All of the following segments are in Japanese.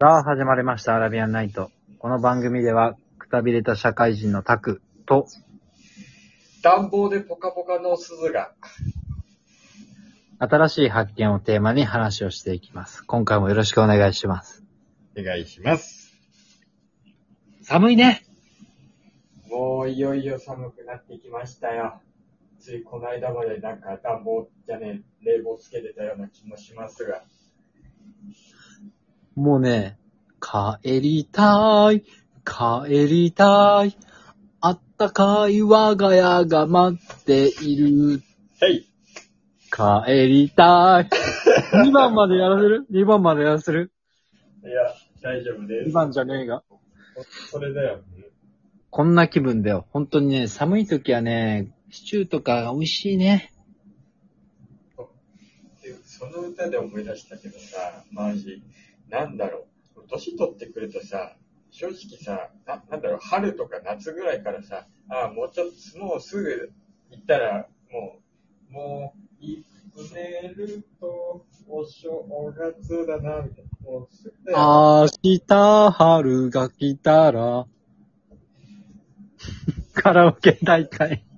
さあ、始まりました、アラビアンナイト。この番組では、くたびれた社会人のタクと、暖房でポカポカの鈴が。新しい発見をテーマに話をしていきます。今回もよろしくお願いします。お願いします。寒いねもういよいよ寒くなってきましたよ。ついこの間までなんか暖房じゃねえ、冷房つけてたような気もしますが。もうね、帰りたい、帰りたい、あったかい我が家が待っている、はい。帰りたい。2番までやらせる ?2 番までやらせる？いや、大丈夫で ?2 番じゃねえが。す。それだよ。こんな気分だよ。本当にね、寒い時はね、シチューとか美味しいね。でその歌で思い出したけどさ、マジ、なんだろう。年取ってくるとさ、正直さ、ななんだろう、春とか夏ぐらいからさ、ああ、もうちょっと、もうすぐ行ったら、もう、もう、いつ寝ると、お正月だな、みたいな。もうすぐだよ。明日春が来たら、カラオケ大会。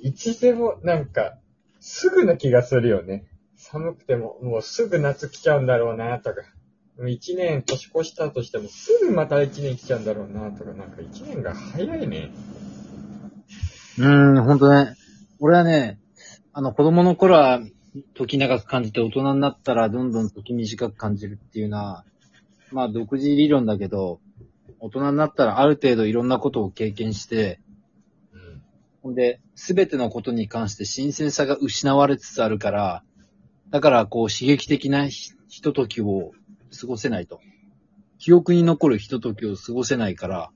いつでも、なんか、すぐな気がするよね。寒くても、もうすぐ夏来ちゃうんだろうな、とか。一年年越したとしても、すぐまた一年来ちゃうんだろうな、とか、なんか一年が早いね。うーん、ほんとね。俺はね、あの、子供の頃は、時長く感じて、大人になったらどんどん時短く感じるっていうのは、まあ、独自理論だけど、大人になったらある程度いろんなことを経験して、ほんで、すべてのことに関して新鮮さが失われつつあるから、だから、こう、刺激的なひひとときを過ごせないと。記憶に残るひとときを過ごせないから、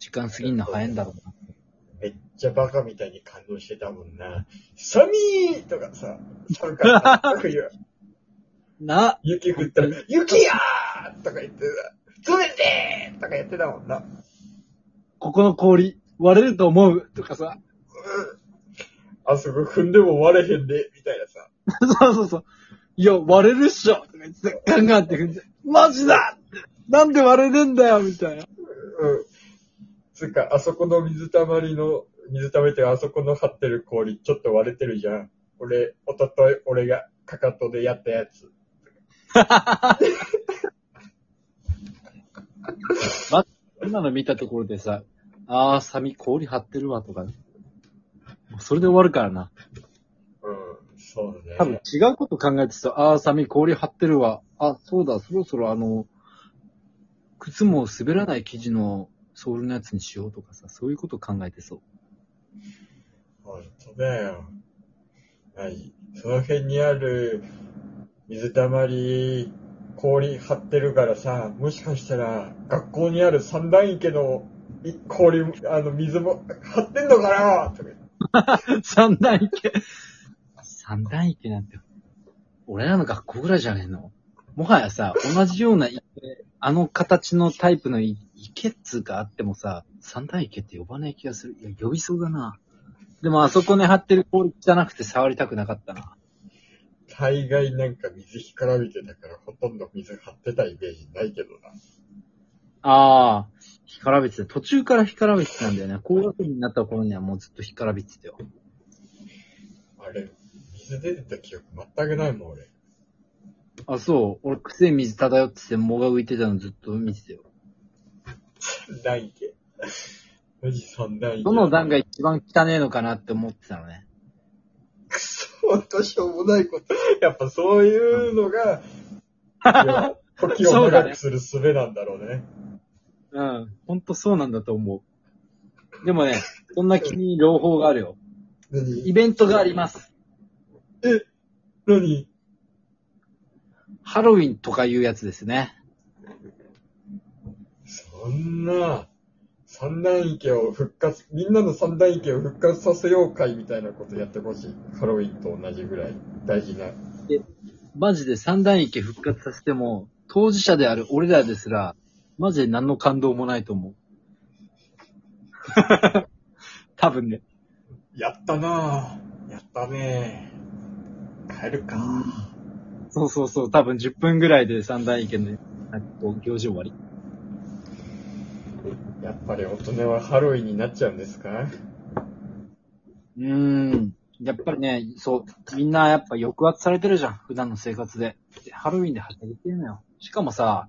時間過ぎんの早いんだろうな。めっちゃバカみたいに感動してたもんな。寒いとかさ、寒かった。冬。な、雪降ったら、雪やーとか言ってさ、冷てーとか言ってたもんな。ここの氷、割れると思う？とかさ。あそこ踏んでも割れへんで、みたいなさ。そうそうそう。いや、割れるっしょとか言って、ガンガンって踏んで、マジだなんで割れるんだよみたいな。うん。つうか、あそこの水たまりの、水たまりってあそこの張ってる氷、ちょっと割れてるじゃん。俺、おととい、俺がかかとでやったやつ。今の見たところでさ、あー、サミ氷張ってるわとか、もうそれで終わるからな。うん、そうね。多分違うこと考えてさ、あー、サミ氷張ってるわ。あ、そうだ、そろそろあの、靴も滑らない生地のソールのやつにしようとかさ、そういうこと考えてそう。本当だよ。はい。その辺にある水たまり、氷張ってるからさ、もしかしたら学校にある三段池のい氷、あの水も張ってんのかなとか 三段池。三段池なんて、俺らの学校ぐらいじゃねえの？もはやさ、同じような池、あの形のタイプのい池っつうかあってもさ、三段池って呼ばない気がする。いや、呼びそうだな。でもあそこに張ってる氷汚くて触りたくなかったな。大概なんか水干からびてたからほとんど水張ってたイメージないけどな。ああ、干からびてて、途中から干からびてたんだよね。高学年になった頃にはもうずっと干からびてたよ。あれ、水出てた記憶全くないもん俺。あ、そう。俺、くせえ水漂ってて、藻が浮いてたのずっと見てたよ。三段池。マジ三段池。どの段が一番汚えのかなって思ってたのね。くそ、しょうもないこと。やっぱそういうのが、いや時を長くする術なんだろうね。うん。ほんとそうなんだと思う。でもね、そんな君に朗報があるよ。イ何ベントがあります。何？ハロウィンとかいうやつですね。そんな、三段池を復活、みんなの三段池を復活させよう会みたいなことやってほしい。ハロウィンと同じぐらい大事な。マジで三段池復活させても、当事者である俺らですら、マジで何の感動もないと思う。多分ね。やったなぁ。やったね帰るか。そうそうそう、多分10分ぐらいで三大池の、なんかこう、行事終わり。やっぱり大人はハロウィンになっちゃうんですか？うーん。やっぱりね、そう、みんなやっぱ抑圧されてるじゃん、普段の生活で。でハロウィンで働いてるのよ。しかもさ、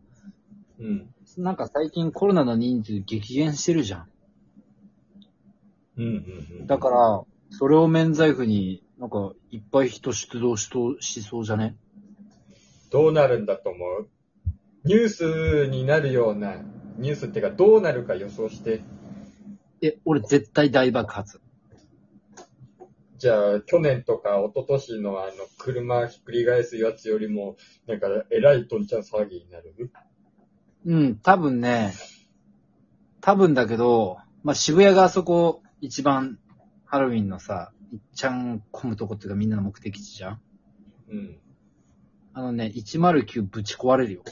うん。なんか最近コロナの人数激減してるじゃん。うんうんうん。だから、それを免罪符に、なんか、いっぱい人出動しとしそうじゃね？どうなるんだと思う？ニュースになるような、ニュースっていうかどうなるか予想して。え、俺絶対大爆発。じゃあ、去年とか一昨年のあの、車ひっくり返すやつよりも、なんか、えらいとんちゃん騒ぎになる？うん、多分ね、多分だけど、まあ、渋谷があそこ、一番、ハロウィンのさ、いっちゃん混むとこっていうかみんなの目的地じゃん？うん。あのね、109ぶち壊れるよ。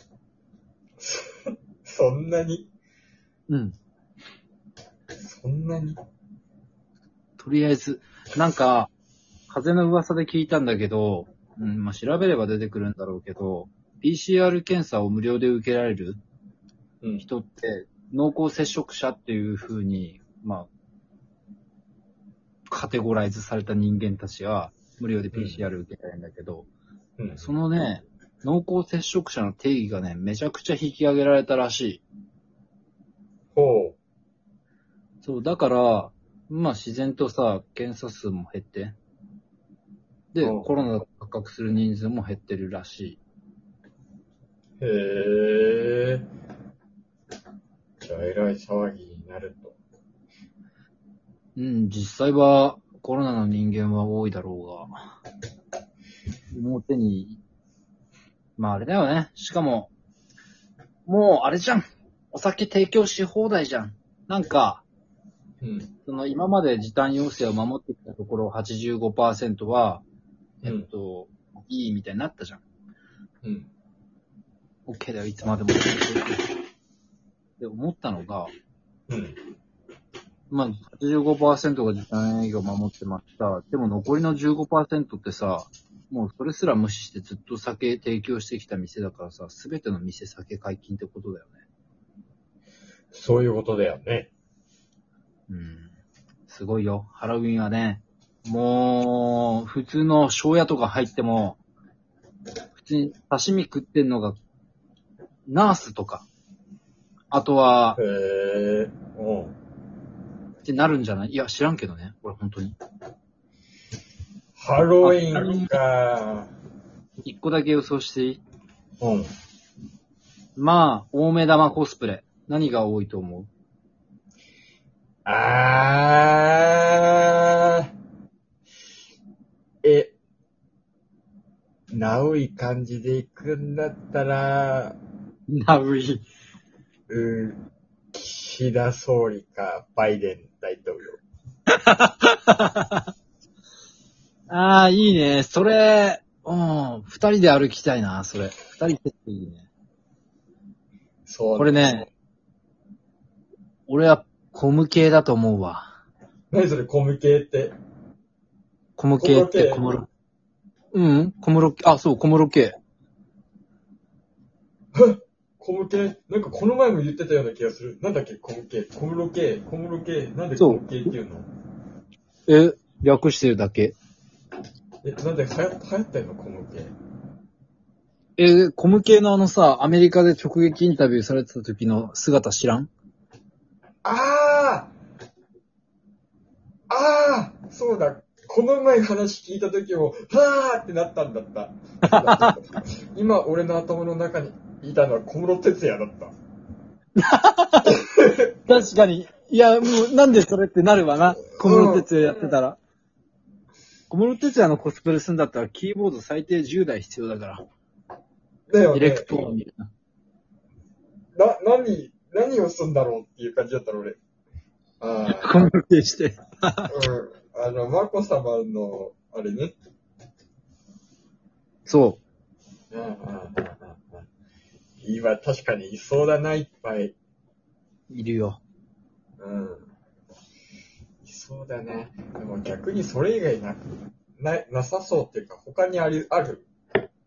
そんなに？うん。そんなに？とりあえず、なんか、風の噂で聞いたんだけど、うん、まあ、調べれば出てくるんだろうけど、PCR 検査を無料で受けられる？うん。人って、濃厚接触者っていう風に、まあ、カテゴライズされた人間たちは、無料で PCR 受けられるんだけど、うん。そのね、濃厚接触者の定義がね、めちゃくちゃ引き上げられたらしい。ほそう、だから、まあ自然とさ、検査数も減って、で、うんコロナが発覚する人数も減ってるらしい。う。へえ。えらい騒ぎになると。うん、実際はコロナの人間は多いだろうが、表に、まああれだよね。しかも、もうあれじゃん。お酒提供し放題じゃん。なんか、うん。その今まで時短要請を守ってきたところ85%は、えっうん。と、いいみたいになったじゃん。うん。OK だよ、いつまでも。って思ったのが、うん。まあ、85%が時短営業を守ってました。でも残りの15%ってさ、もうそれすら無視してずっと酒提供してきた店だからさ、すべての店酒解禁ってことだよね。そういうことだよね。うん。すごいよ。ハロウィンはね、もう、普通の庄屋とか入っても、普通に刺身食ってんのが、ナースとか、あとは、へえ。うん。ってなるんじゃない？いや、知らんけどね。俺本当に。ハロウィンか。一個だけ予想していい？うん。まあ、大目玉コスプレ。何が多いと思う？あー。え、なおい感じで行くんだったら、ナウイ。うー岸田総理か、バイデン大統領。ああ、いいね。それ、うん、二人で歩きたいな、それ。二人っていいね。そう。これね。俺は、コム系だと思うわ。何それ、コム系って？コム系って小室小室。うん、小室、あ、そう、小室系。コム系なんかこの前も言ってたような気がする。なんだっけ、コム系。小室系。小室系。なんでそうコム系っていうの？え、略してるだけ。え、なんで流行流行ってんの、コム系。え、コム系のあのさ、アメリカで直撃インタビューされてた時の姿知らん？あーあーそうだ。この前話聞いた時も、はーってなったんだった。今、俺の頭の中にいたのは小室哲也だった。確かに。いや、もう、なんでそれってなるわな。小室哲也やってたら。小室哲也のコスプレするんだったら、キーボード最低10台必要だから。だよね。ディレクトーンみたいな。な、何、何をすんだろうっていう感じだったの、俺。あ小室系して。あ、うん。あの、マコ様の、あれね。そううん今、確かにいそうだな、いっぱい。う。いるよ。うん。いそうだな。でも逆にそれ以外なく、な、なさそうっていうか、他にあり、ある？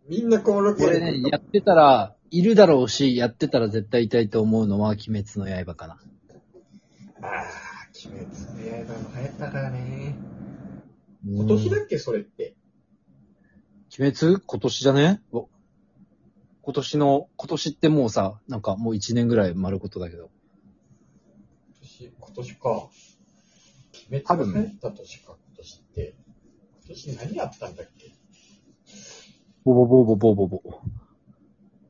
みんな小室これね、やってたら、いるだろうし、やってたら絶対痛いと思うのは、鬼滅の刃かな。ああ、鬼滅の刃も流行ったからね。今今年だっけ、それって？鬼滅？今年じゃね？お今年の、今年ってもうさ、なんかもう一年ぐらい丸ことだけど。今年、今年か。鬼多分滅が流行った年か、今年って。今年何やったんだっけ？ボボボボボボボ。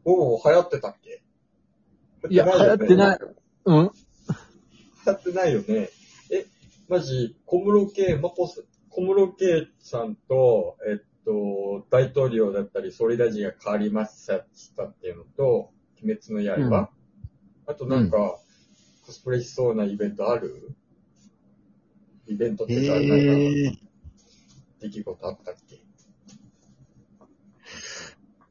おお、流行ってたっけ？いや、流行ってない。うん流行ってないよね。え、マジ、小室圭、マポス、小室圭さんと、えっと、大統領だったり、総理大臣が変わりましたっていうのと、鬼滅の刃、うんあとなんか、コスプレしそうなイベントある？イベントってか、なんか、え出来事あったっけ？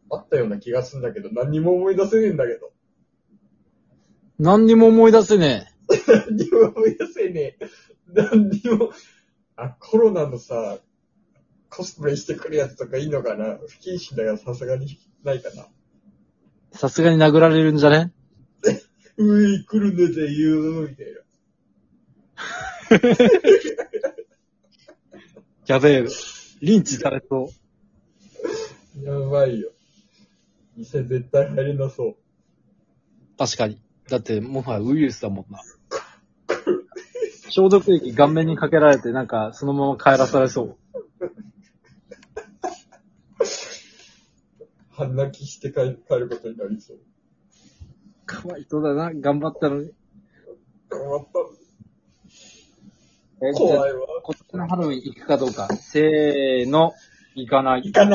あったような気がするんだけど、何にも思い出せねえんだけど。何にも思い出せね 何にも思い出せねえ。何にも。あ、コロナのさ、コスプレしてくるやつとかいいのかな？不謹慎だからさすがにないかな。え。さすがに殴られるんじゃね？うい、来るんでて言う、みたいな。やべえ。リンチされそう。やばいよ。店絶対入れなそう。確かに。だって、もはやウイルスだもんな。消毒液顔面にかけられて、なんか、そのまま帰らされそう。半泣きして帰帰ることになりそう。かわいそうだな。頑張ったのに。頑張っえた。怖いわ。今年のハロウィン行くかどうか。せーの、行かない。行かない。